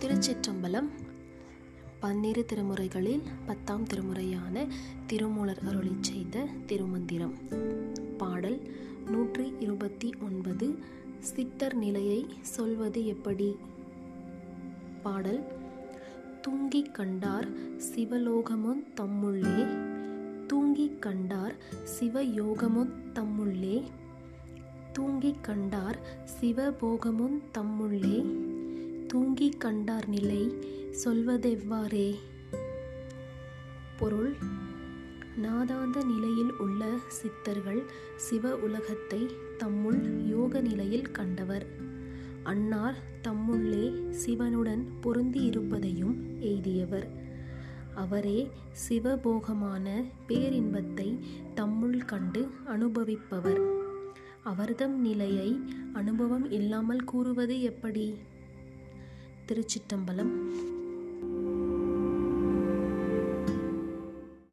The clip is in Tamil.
திருச்சிற்றம்பலம் பன்னிரு திருமுறைகளில் பத்தாம் திருமுறையான திருமூலர் அருளி செய்த திருமந்திரம். பாடல் நூற்றி இருபத்தி ஒன்பது சித்தர் நிலையை சொல்வது எப்படி? பாடல் தூங்கிக் கண்டார் சிவலோகமும் தம்முள்ளே தூங்கிக் கண்டார் சிவயோகமும் தம்முள்ளே தூங்கிக் கண்டார் சிவபோகமும் தம்முள்ளே தூங்கிக் கண்டார் நிலை சொல்வதெவ்வாறே? பொருள் நாதாந்த நிலையில் உள்ள சித்தர்கள் சிவ உலகத்தை தம்முள் யோக நிலையில் கண்டவர். அன்னார் தம்முள்ளே சிவனுடன் பொருந்தி இருப்பதையும் எய்தியவர். அவரே சிவபோகமான பேரின்பத்தை தம்முள் கண்டு அனுபவிப்பவர். அவர்தம் நிலையை அனுபவம் இல்லாமல் கூறுவது எப்படி? திருச்சிற்றம்பலம்